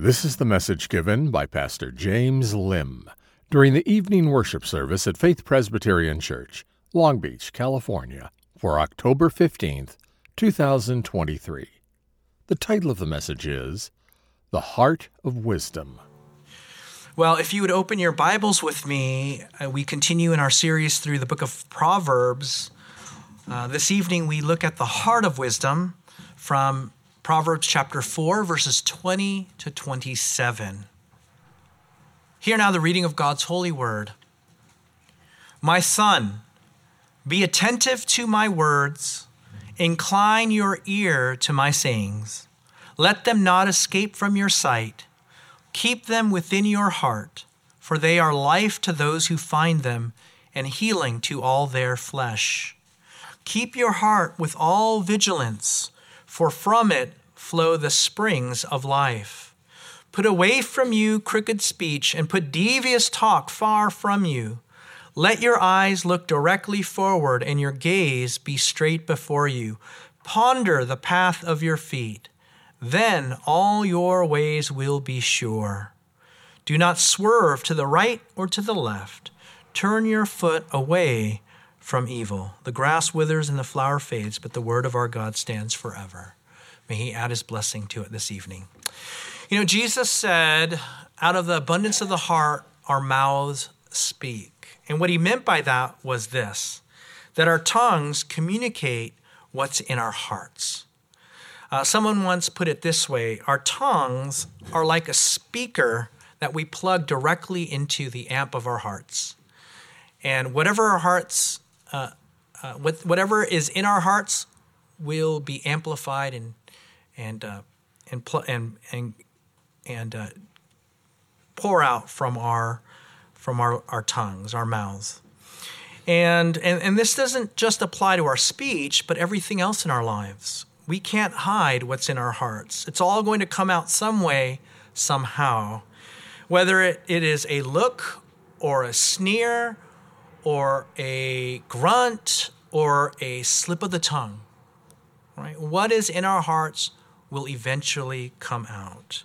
This is the message given by Pastor James Lim during the evening worship service at Faith Presbyterian Church, Long Beach, California, for October 15th, 2023. The title of the message is The Heart of Wisdom. Well, if you would open your Bibles with me, uh, we continue in our series through the book of Proverbs. Uh, this evening, we look at the heart of wisdom from Proverbs chapter 4, verses 20 to 27. Hear now the reading of God's holy word. My son, be attentive to my words, incline your ear to my sayings. Let them not escape from your sight. Keep them within your heart, for they are life to those who find them and healing to all their flesh. Keep your heart with all vigilance, for from it flow the springs of life. Put away from you crooked speech and put devious talk far from you. Let your eyes look directly forward and your gaze be straight before you. Ponder the path of your feet. Then all your ways will be sure. Do not swerve to the right or to the left. Turn your foot away from evil. The grass withers and the flower fades, but the word of our God stands forever. May He add His blessing to it this evening. You know, Jesus said, out of the abundance of the heart, our mouths speak. And what He meant by that was this that our tongues communicate what's in our hearts. Uh, someone once put it this way our tongues are like a speaker that we plug directly into the amp of our hearts. And whatever our hearts, uh, uh, whatever is in our hearts, will be amplified and and uh, and pl- and and and uh, pour out from our from our, our tongues, our mouths. And, and and this doesn't just apply to our speech, but everything else in our lives. We can't hide what's in our hearts. It's all going to come out some way, somehow. Whether it, it is a look or a sneer or a grunt or a slip of the tongue. Right? What is in our hearts will eventually come out.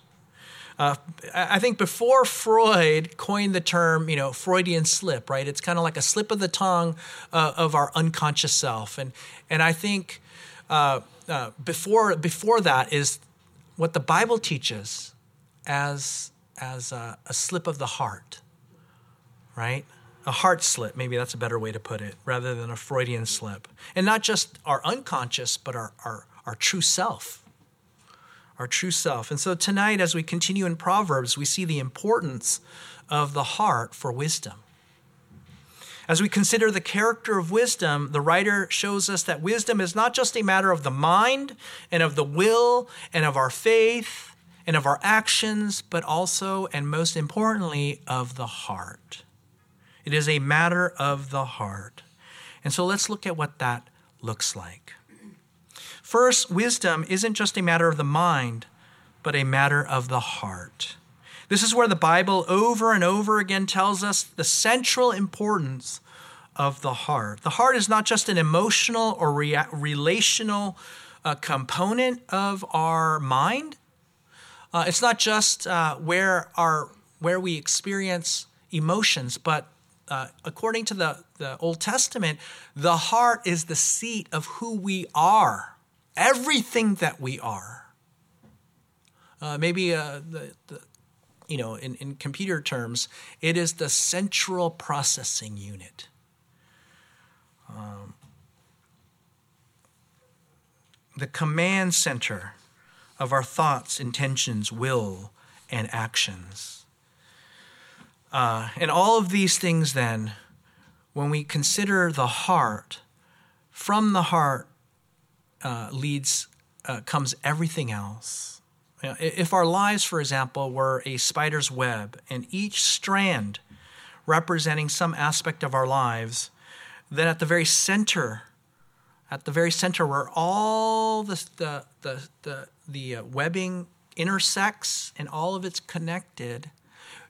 Uh, I think before Freud coined the term, you know, Freudian slip, right? It's kind of like a slip of the tongue uh, of our unconscious self, and and I think uh, uh, before before that is what the Bible teaches as as a, a slip of the heart, right? A heart slip, maybe that's a better way to put it, rather than a Freudian slip, and not just our unconscious, but our our, our true self our true self. And so tonight, as we continue in Proverbs, we see the importance of the heart for wisdom. As we consider the character of wisdom, the writer shows us that wisdom is not just a matter of the mind and of the will and of our faith and of our actions, but also, and most importantly, of the heart. It is a matter of the heart. And so let's look at what that looks like. First, wisdom isn't just a matter of the mind, but a matter of the heart. This is where the Bible over and over again tells us the central importance of the heart. The heart is not just an emotional or rea- relational uh, component of our mind. Uh, it's not just uh, where our where we experience emotions, but uh, according to the, the Old Testament, the heart is the seat of who we are everything that we are. Uh, maybe uh, the, the, you know, in, in computer terms, it is the central processing unit. Um, the command center of our thoughts, intentions, will, and actions. Uh, and all of these things, then, when we consider the heart, from the heart uh, leads uh, comes everything else. You know, if our lives, for example, were a spider's web, and each strand representing some aspect of our lives, then at the very center, at the very center where all the the the the, the uh, webbing intersects and all of it's connected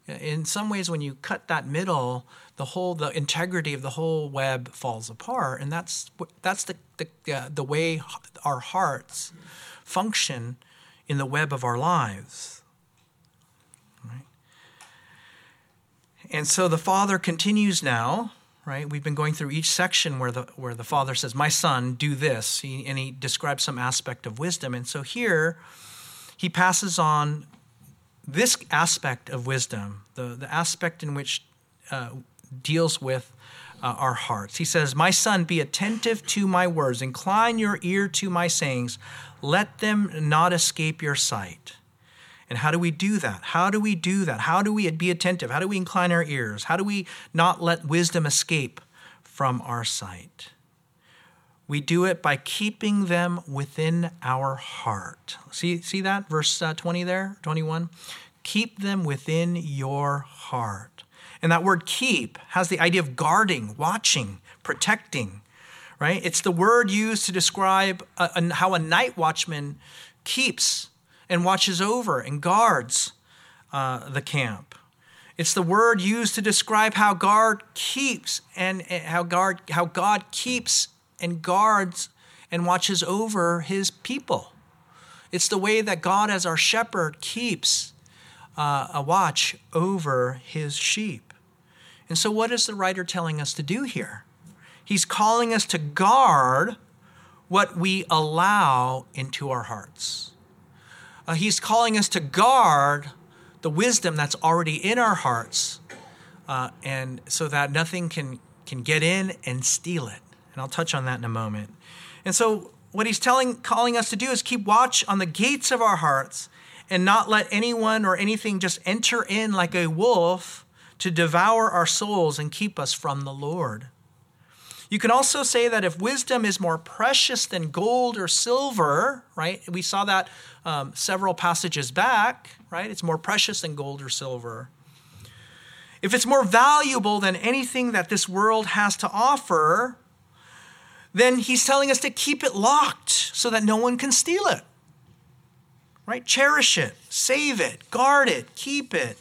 in some ways when you cut that middle the whole the integrity of the whole web falls apart and that's that's the the, uh, the way our hearts function in the web of our lives. Right? and so the father continues now right? We've been going through each section where the where the father says my son do this. He, and he describes some aspect of wisdom. And so here he passes on this aspect of wisdom, the the aspect in which uh, deals with uh, our hearts. He says, "My son, be attentive to my words. Incline your ear to my sayings. Let them not escape your sight." And how do we do that? How do we do that? How do we be attentive? How do we incline our ears? How do we not let wisdom escape from our sight? We do it by keeping them within our heart. See, see that? Verse uh, 20 there, 21. Keep them within your heart. And that word keep has the idea of guarding, watching, protecting, right? It's the word used to describe a, a, how a night watchman keeps and watches over and guards uh, the camp. It's the word used to describe how God keeps and how God, how God keeps and guards and watches over his people. It's the way that God, as our shepherd, keeps uh, a watch over his sheep. And so, what is the writer telling us to do here? He's calling us to guard what we allow into our hearts. Uh, he's calling us to guard the wisdom that's already in our hearts, uh, and so that nothing can can get in and steal it. And I'll touch on that in a moment. And so, what he's telling, calling us to do is keep watch on the gates of our hearts, and not let anyone or anything just enter in like a wolf to devour our souls and keep us from the Lord. You can also say that if wisdom is more precious than gold or silver, right? We saw that um, several passages back, right? It's more precious than gold or silver. If it's more valuable than anything that this world has to offer, then he's telling us to keep it locked so that no one can steal it. Right? Cherish it, save it, guard it, keep it.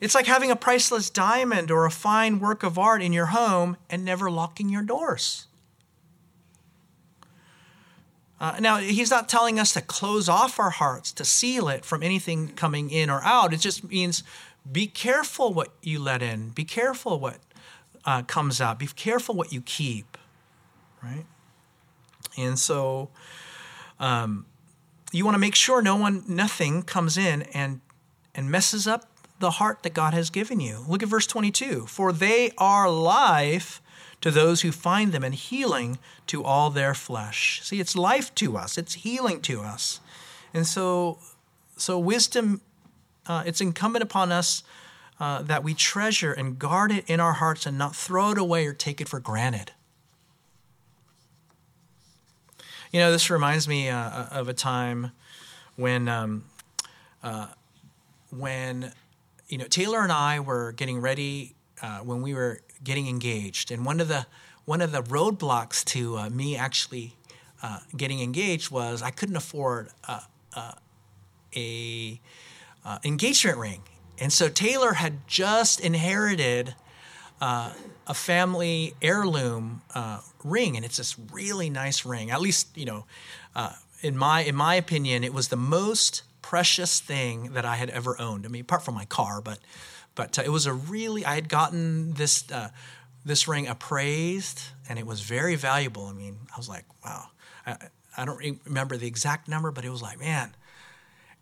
It's like having a priceless diamond or a fine work of art in your home and never locking your doors. Uh, now, he's not telling us to close off our hearts, to seal it from anything coming in or out. It just means be careful what you let in, be careful what uh, comes out, be careful what you keep, right? And so um, you want to make sure no one, nothing comes in and, and messes up the heart that God has given you. Look at verse 22 For they are life to those who find them and healing to all their flesh. See, it's life to us, it's healing to us. And so, so wisdom, uh, it's incumbent upon us uh, that we treasure and guard it in our hearts and not throw it away or take it for granted. You know, this reminds me uh, of a time when, um, uh, when you know, Taylor and I were getting ready uh, when we were getting engaged, and one of the one of the roadblocks to uh, me actually uh, getting engaged was I couldn't afford uh, uh, a uh, engagement ring, and so Taylor had just inherited a family heirloom ring, and it's this really nice ring. At least, you know, in my in my opinion, it was the most precious thing that I had ever owned. I mean, apart from my car, but but uh, it was a really I had gotten this uh, this ring appraised, and it was very valuable. I mean, I was like, wow. I, I don't remember the exact number, but it was like, man.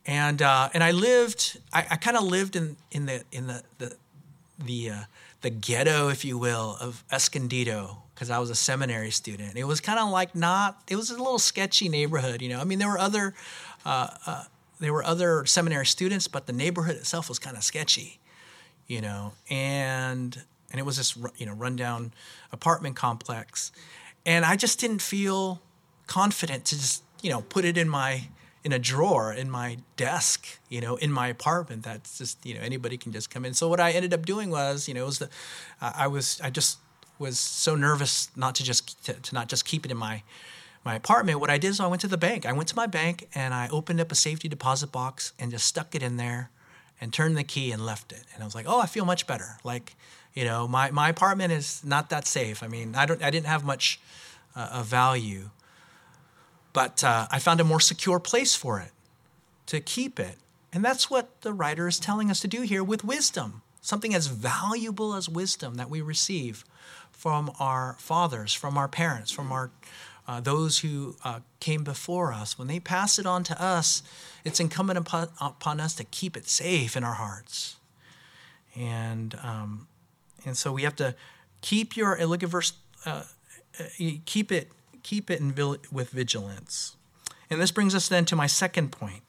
And uh, and I lived, I, I kind of lived in in the in the the the uh, the ghetto, if you will, of Escondido because I was a seminary student. It was kind of like not. It was a little sketchy neighborhood, you know. I mean, there were other uh, uh there were other seminary students, but the neighborhood itself was kind of sketchy, you know, and and it was this you know rundown apartment complex, and I just didn't feel confident to just you know put it in my in a drawer in my desk, you know, in my apartment. That's just you know anybody can just come in. So what I ended up doing was you know was the uh, I was I just was so nervous not to just to, to not just keep it in my my apartment, what I did is I went to the bank. I went to my bank and I opened up a safety deposit box and just stuck it in there and turned the key and left it. And I was like, oh, I feel much better. Like, you know, my, my apartment is not that safe. I mean, I, don't, I didn't have much uh, of value, but uh, I found a more secure place for it to keep it. And that's what the writer is telling us to do here with wisdom. something as valuable as wisdom that we receive from our fathers, from our parents, from our uh, those who uh, came before us, when they pass it on to us, it's incumbent upon, upon us to keep it safe in our hearts. And um, and so we have to keep your look at verse uh, uh keep it keep it in, with vigilance. And this brings us then to my second point.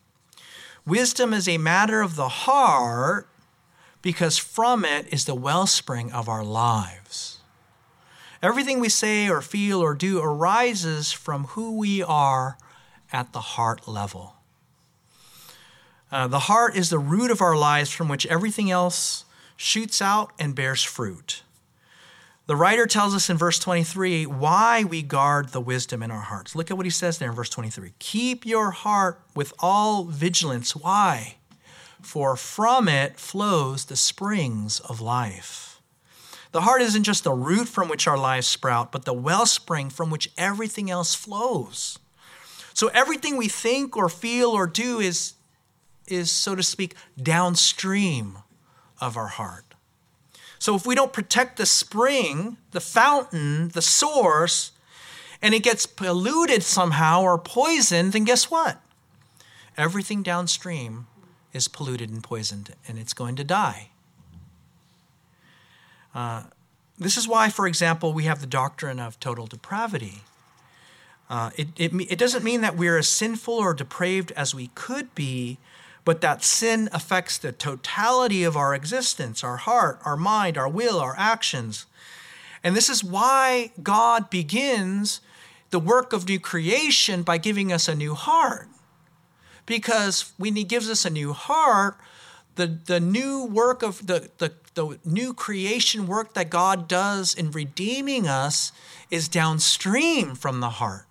Wisdom is a matter of the heart because from it is the wellspring of our lives. Everything we say or feel or do arises from who we are at the heart level. Uh, the heart is the root of our lives from which everything else shoots out and bears fruit. The writer tells us in verse 23 why we guard the wisdom in our hearts. Look at what he says there in verse 23. Keep your heart with all vigilance. Why? For from it flows the springs of life. The heart isn't just the root from which our lives sprout, but the wellspring from which everything else flows. So everything we think or feel or do is, is so to speak, downstream of our heart. So if we don't protect the spring, the fountain, the source, and it gets polluted somehow or poisoned, then guess what? Everything downstream is polluted and poisoned, and it's going to die. Uh, this is why, for example, we have the doctrine of total depravity. Uh, it, it, it doesn't mean that we're as sinful or depraved as we could be, but that sin affects the totality of our existence, our heart, our mind, our will, our actions. And this is why God begins the work of new creation by giving us a new heart. Because when He gives us a new heart, the, the new work of the, the, the new creation work that God does in redeeming us is downstream from the heart.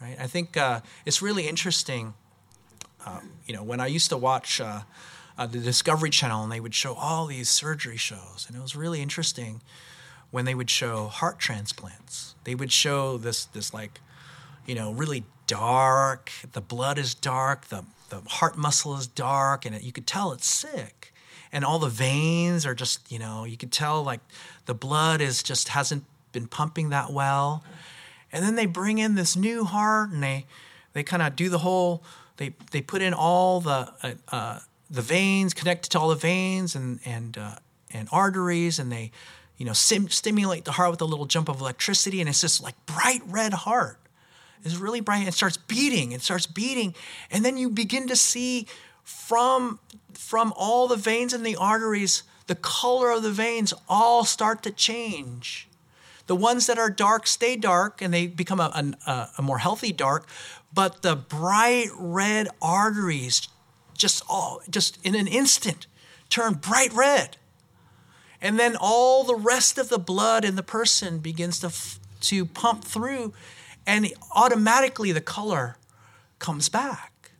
Right? I think uh, it's really interesting um, you know, when I used to watch uh, uh, the Discovery Channel and they would show all these surgery shows, and it was really interesting when they would show heart transplants. They would show this this like, you know, really dark. The blood is dark. The the heart muscle is dark, and it, you could tell it's sick. And all the veins are just, you know, you could tell like the blood is just hasn't been pumping that well. And then they bring in this new heart, and they they kind of do the whole they they put in all the uh, uh, the veins connected to all the veins and and uh, and arteries, and they you know sim- stimulate the heart with a little jump of electricity, and it's just like bright red heart. It's really bright. It starts beating. It starts beating, and then you begin to see from from all the veins and the arteries, the color of the veins all start to change. The ones that are dark stay dark and they become a, a, a more healthy dark, but the bright red arteries just all just in an instant turn bright red. And then all the rest of the blood in the person begins to to pump through and automatically the color comes back.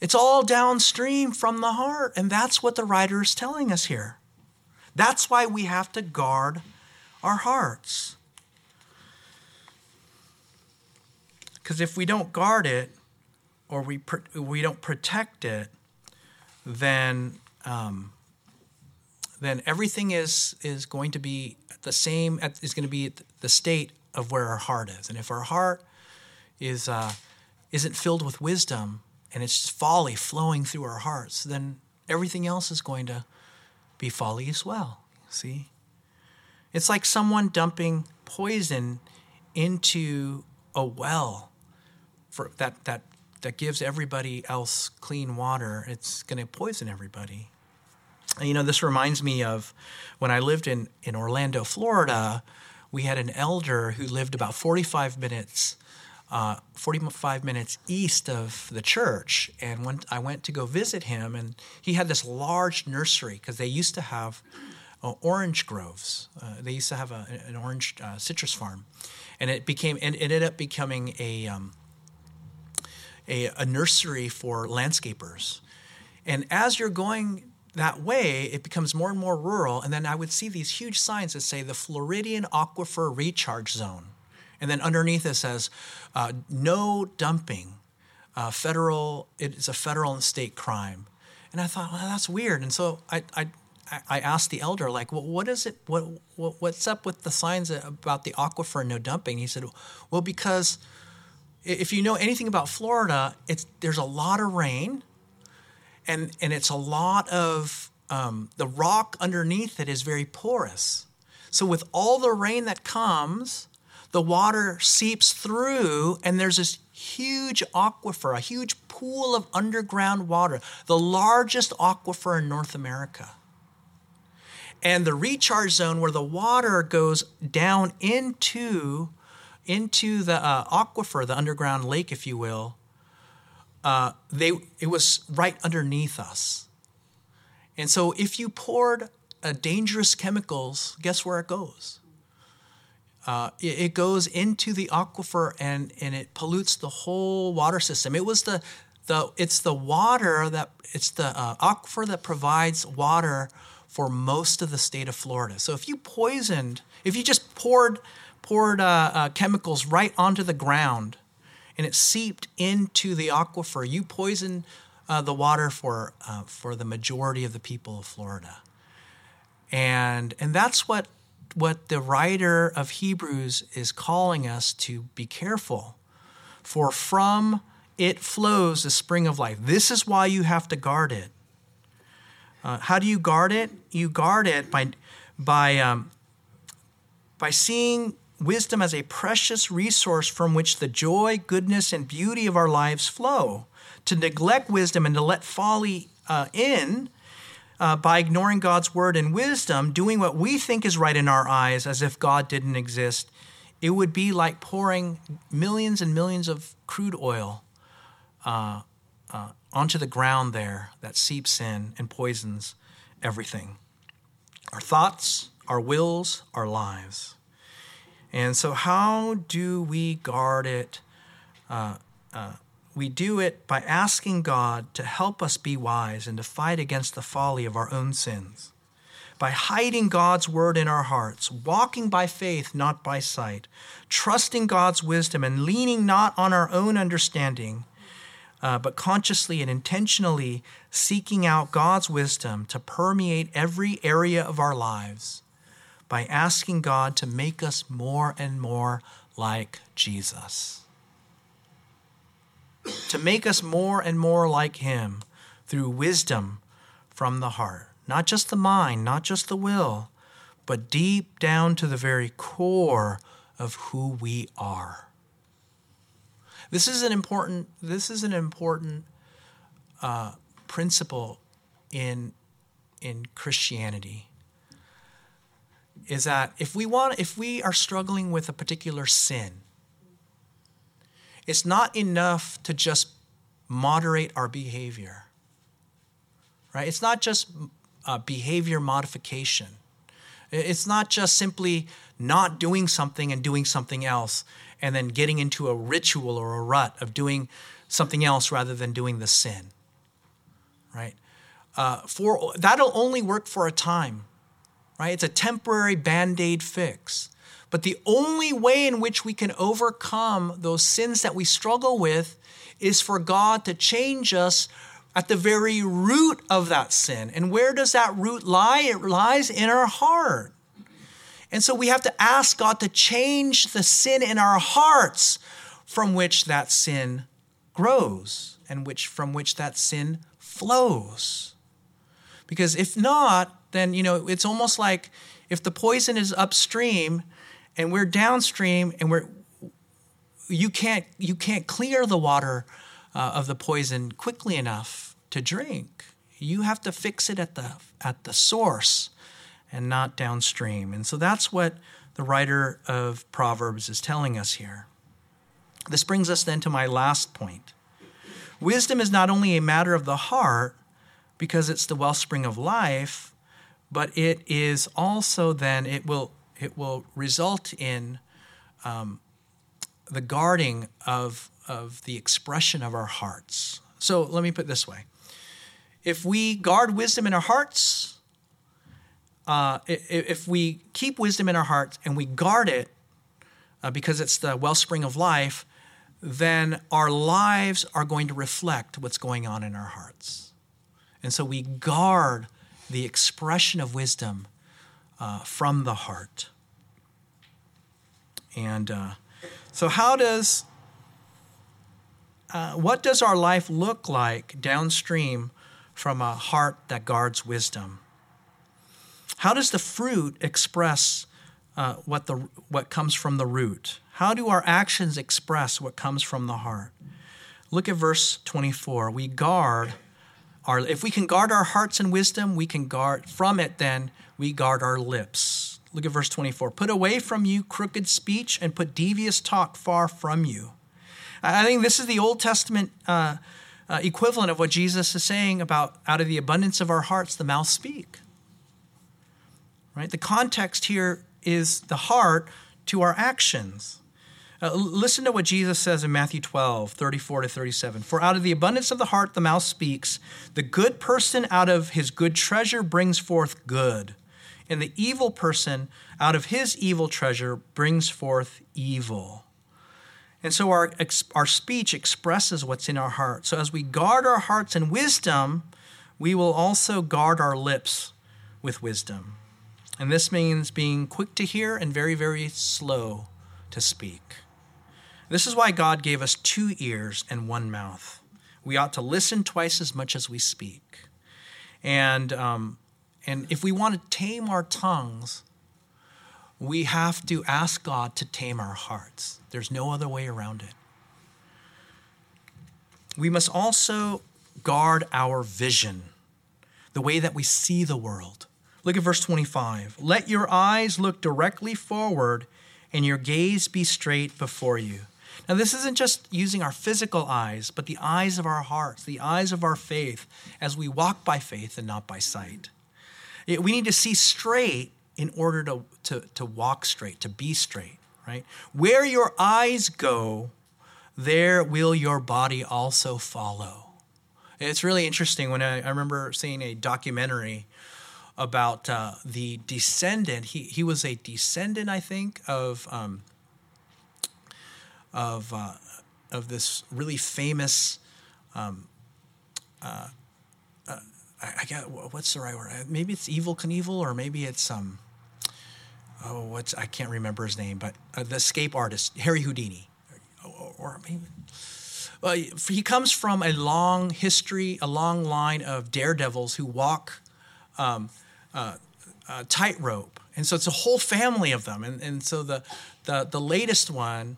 It's all downstream from the heart and that's what the writer is telling us here. That's why we have to guard our hearts Because if we don't guard it or we, we don't protect it, then, um, then everything is, is going to be the same, is going to be the state of where our heart is. And if our heart is, uh, isn't filled with wisdom and it's just folly flowing through our hearts, then everything else is going to be folly as well. See? It's like someone dumping poison into a well for that that that gives everybody else clean water, it's going to poison everybody. And, you know, this reminds me of when I lived in in Orlando, Florida. We had an elder who lived about 45 minutes, uh, 45 minutes east of the church. And when I went to go visit him, and he had this large nursery because they used to have uh, orange groves. Uh, they used to have a, an orange uh, citrus farm, and it became and it ended up becoming a um, a, a nursery for landscapers. And as you're going that way, it becomes more and more rural. And then I would see these huge signs that say the Floridian Aquifer Recharge Zone. And then underneath it says, uh, no dumping. Uh, federal, it is a federal and state crime. And I thought, well, that's weird. And so I, I, I asked the elder, like, well, what is it? What, what what's up with the signs about the aquifer and no dumping? He said, well, because if you know anything about Florida, it's there's a lot of rain, and and it's a lot of um, the rock underneath it is very porous. So with all the rain that comes, the water seeps through, and there's this huge aquifer, a huge pool of underground water, the largest aquifer in North America. And the recharge zone where the water goes down into, into the uh, aquifer, the underground lake, if you will, uh, they, it was right underneath us. And so if you poured uh, dangerous chemicals, guess where it goes? Uh, it, it, goes into the aquifer and, and it pollutes the whole water system. It was the, the it's the water that it's the uh, aquifer that provides water for most of the state of Florida. So if you poisoned, if you just poured poured uh, uh, chemicals right onto the ground and it seeped into the aquifer, you poisoned uh, the water for uh, for the majority of the people of Florida. And and that's what what the writer of Hebrews is calling us to be careful. For from it flows the spring of life. This is why you have to guard it. Uh, how do you guard it? You guard it by, by, um, by seeing wisdom as a precious resource from which the joy, goodness, and beauty of our lives flow. To neglect wisdom and to let folly uh, in uh, by ignoring God's word and wisdom, doing what we think is right in our eyes as if God didn't exist, it would be like pouring millions and millions of crude oil uh, uh, onto the ground there that seeps in and poisons everything our thoughts, our wills, our lives. And so, how do we guard it? Uh, uh, we do it by asking God to help us be wise and to fight against the folly of our own sins. By hiding God's word in our hearts, walking by faith, not by sight, trusting God's wisdom and leaning not on our own understanding, uh, but consciously and intentionally seeking out God's wisdom to permeate every area of our lives by asking God to make us more and more like Jesus. To make us more and more like Him through wisdom from the heart. Not just the mind, not just the will, but deep down to the very core of who we are. This is an important. This is an important uh, principle in in Christianity. Is that if we want, if we are struggling with a particular sin, it's not enough to just moderate our behavior. Right? It's not just uh, behavior modification. It's not just simply not doing something and doing something else and then getting into a ritual or a rut of doing something else rather than doing the sin. Right? Uh, for that'll only work for a time. Right? It's a temporary band-aid fix. But the only way in which we can overcome those sins that we struggle with is for God to change us at the very root of that sin. And where does that root lie? It lies in our heart. And so we have to ask God to change the sin in our hearts from which that sin grows and which from which that sin flows. Because if not, then you know it's almost like if the poison is upstream and we're downstream and we're you can't you can't clear the water uh, of the poison quickly enough to drink. You have to fix it at the at the source and not downstream. And so that's what the writer of Proverbs is telling us here. This brings us then to my last point. Wisdom is not only a matter of the heart, because it's the wellspring of life, but it is also then, it will, it will result in um, the guarding of, of the expression of our hearts. So let me put this way. If we guard wisdom in our hearts, uh, if we keep wisdom in our hearts and we guard it uh, because it's the wellspring of life, then our lives are going to reflect what's going on in our hearts. And so we guard the expression of wisdom uh, from the heart. And uh, so, how does uh, what does our life look like downstream from a heart that guards wisdom? How does the fruit express uh, what the what comes from the root? How do our actions express what comes from the heart? Look at verse 24. We guard our if we can guard our hearts in wisdom, we can guard from it then we guard our lips. Look at verse 24. Put away from you crooked speech and put devious talk far from you. I think this is the Old Testament uh, uh, equivalent of what Jesus is saying about out of the abundance of our hearts, the mouth speak. Right? The context here is the heart to our actions. Uh, listen to what Jesus says in Matthew 12, 34 to 37. For out of the abundance of the heart, the mouth speaks. The good person out of his good treasure brings forth good, and the evil person out of his evil treasure brings forth evil. And so our, our speech expresses what's in our heart. So as we guard our hearts in wisdom, we will also guard our lips with wisdom. And this means being quick to hear and very, very slow to speak. This is why God gave us two ears and one mouth. We ought to listen twice as much as we speak. And, um, and if we want to tame our tongues, we have to ask God to tame our hearts. There's no other way around it. We must also guard our vision, the way that we see the world. Look at verse 25. Let your eyes look directly forward and your gaze be straight before you. Now, this isn't just using our physical eyes, but the eyes of our hearts, the eyes of our faith, as we walk by faith and not by sight. We need to see straight in order to, to, to walk straight, to be straight, right? Where your eyes go, there will your body also follow. It's really interesting when I, I remember seeing a documentary about uh, the descendant. He, he was a descendant, I think, of um, of uh, of this really famous um, uh, uh, I, I get what's the right word? Maybe it's Evel Knievel, or maybe it's um, oh, what's I can't remember his name, but uh, the escape artist Harry Houdini, or, or maybe. Well, he comes from a long history, a long line of daredevils who walk um, uh, uh, tightrope, and so it's a whole family of them. And, and so the, the the latest one,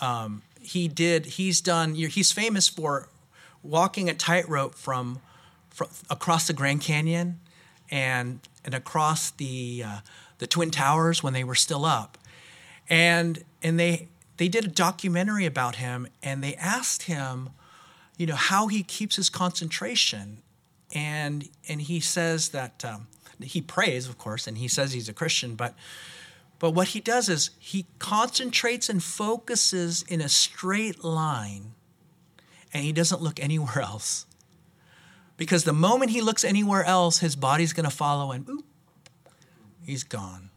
um, he did. He's done. He's famous for walking a tightrope from, from across the Grand Canyon, and and across the uh, the Twin Towers when they were still up. And and they they did a documentary about him and they asked him, you know, how he keeps his concentration. And and he says that um, he prays, of course, and he says he's a Christian, but but what he does is he concentrates and focuses in a straight line and he doesn't look anywhere else. Because the moment he looks anywhere else, his body's going to follow and boop, he's gone.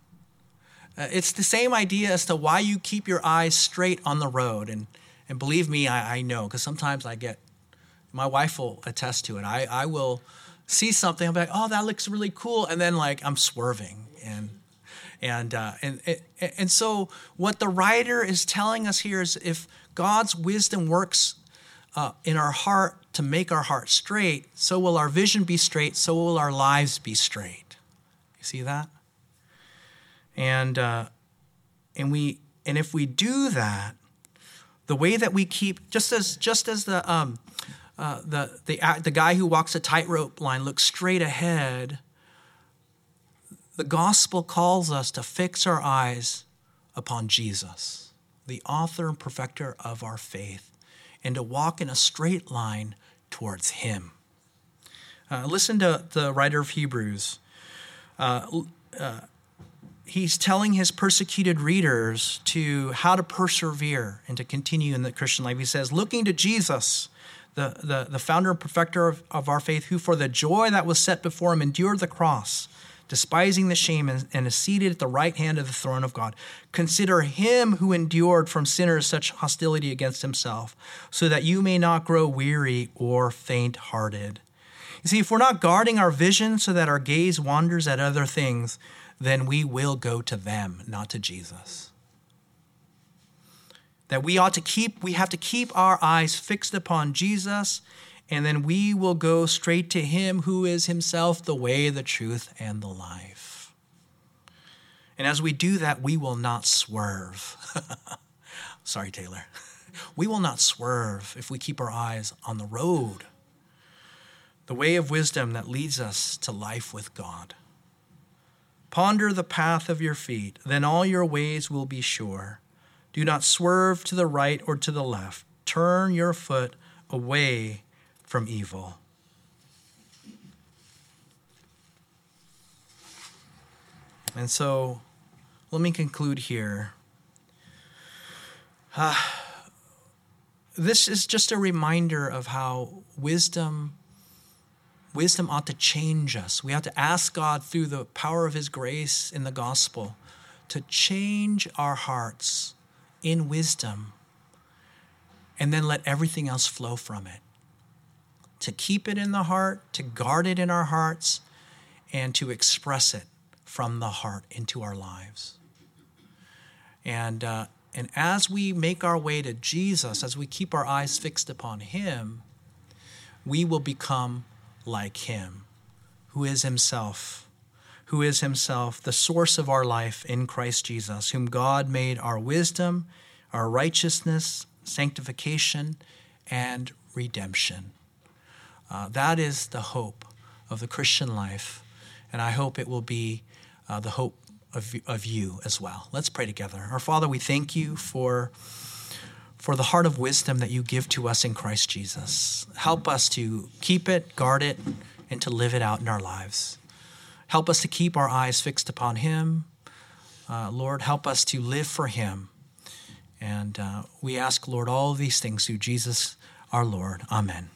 Uh, it's the same idea as to why you keep your eyes straight on the road. And, and believe me, I, I know, because sometimes I get, my wife will attest to it. I, I will see something, I'm like, oh, that looks really cool. And then, like, I'm swerving. And, and, uh, and, and, so, what the writer is telling us here is if God's wisdom works uh, in our heart to make our heart straight, so will our vision be straight, so will our lives be straight. You see that? and uh, and we and if we do that, the way that we keep just as just as the um, uh, the the the guy who walks a tightrope line looks straight ahead. The gospel calls us to fix our eyes upon Jesus, the author and perfecter of our faith, and to walk in a straight line towards Him. Uh, listen to the writer of Hebrews. Uh, uh, he's telling his persecuted readers to how to persevere and to continue in the Christian life. He says, looking to Jesus, the, the, the founder and perfecter of, of our faith, who for the joy that was set before him endured the cross, despising the shame, and, and is seated at the right hand of the throne of God. Consider him who endured from sinners such hostility against himself, so that you may not grow weary or faint hearted. You see, if we're not guarding our vision so that our gaze wanders at other things, then we will go to them, not to Jesus. That we ought to keep, we have to keep our eyes fixed upon Jesus, and then we will go straight to Him who is Himself the way, the truth, and the life. And as we do that, we will not swerve. Sorry, Taylor. We will not swerve if we keep our eyes on the road, the way of wisdom that leads us to life with God. Ponder the path of your feet, then all your ways will be sure. Do not swerve to the right or to the left. Turn your foot away from evil. And so, let me conclude here. Uh, this is just a reminder of how wisdom wisdom ought to change us. We have to ask God through the power of his grace in the gospel to change our hearts in wisdom and then let everything else flow from it. To keep it in the heart, to guard it in our hearts, and to express it from the heart into our lives. And uh, and as we make our way to Jesus, as we keep our eyes fixed upon Him, we will become like Him, who is Himself, who is Himself the source of our life in Christ Jesus, whom God made our wisdom, our righteousness, sanctification, and redemption. Uh, that is the hope of the Christian life, and I hope it will be uh, the hope of, of you as well. Let's pray together. Our Father, we thank you for, for the heart of wisdom that you give to us in Christ Jesus. Help us to keep it, guard it, and to live it out in our lives. Help us to keep our eyes fixed upon Him. Uh, Lord, help us to live for Him. And uh, we ask, Lord, all these things through Jesus our Lord. Amen.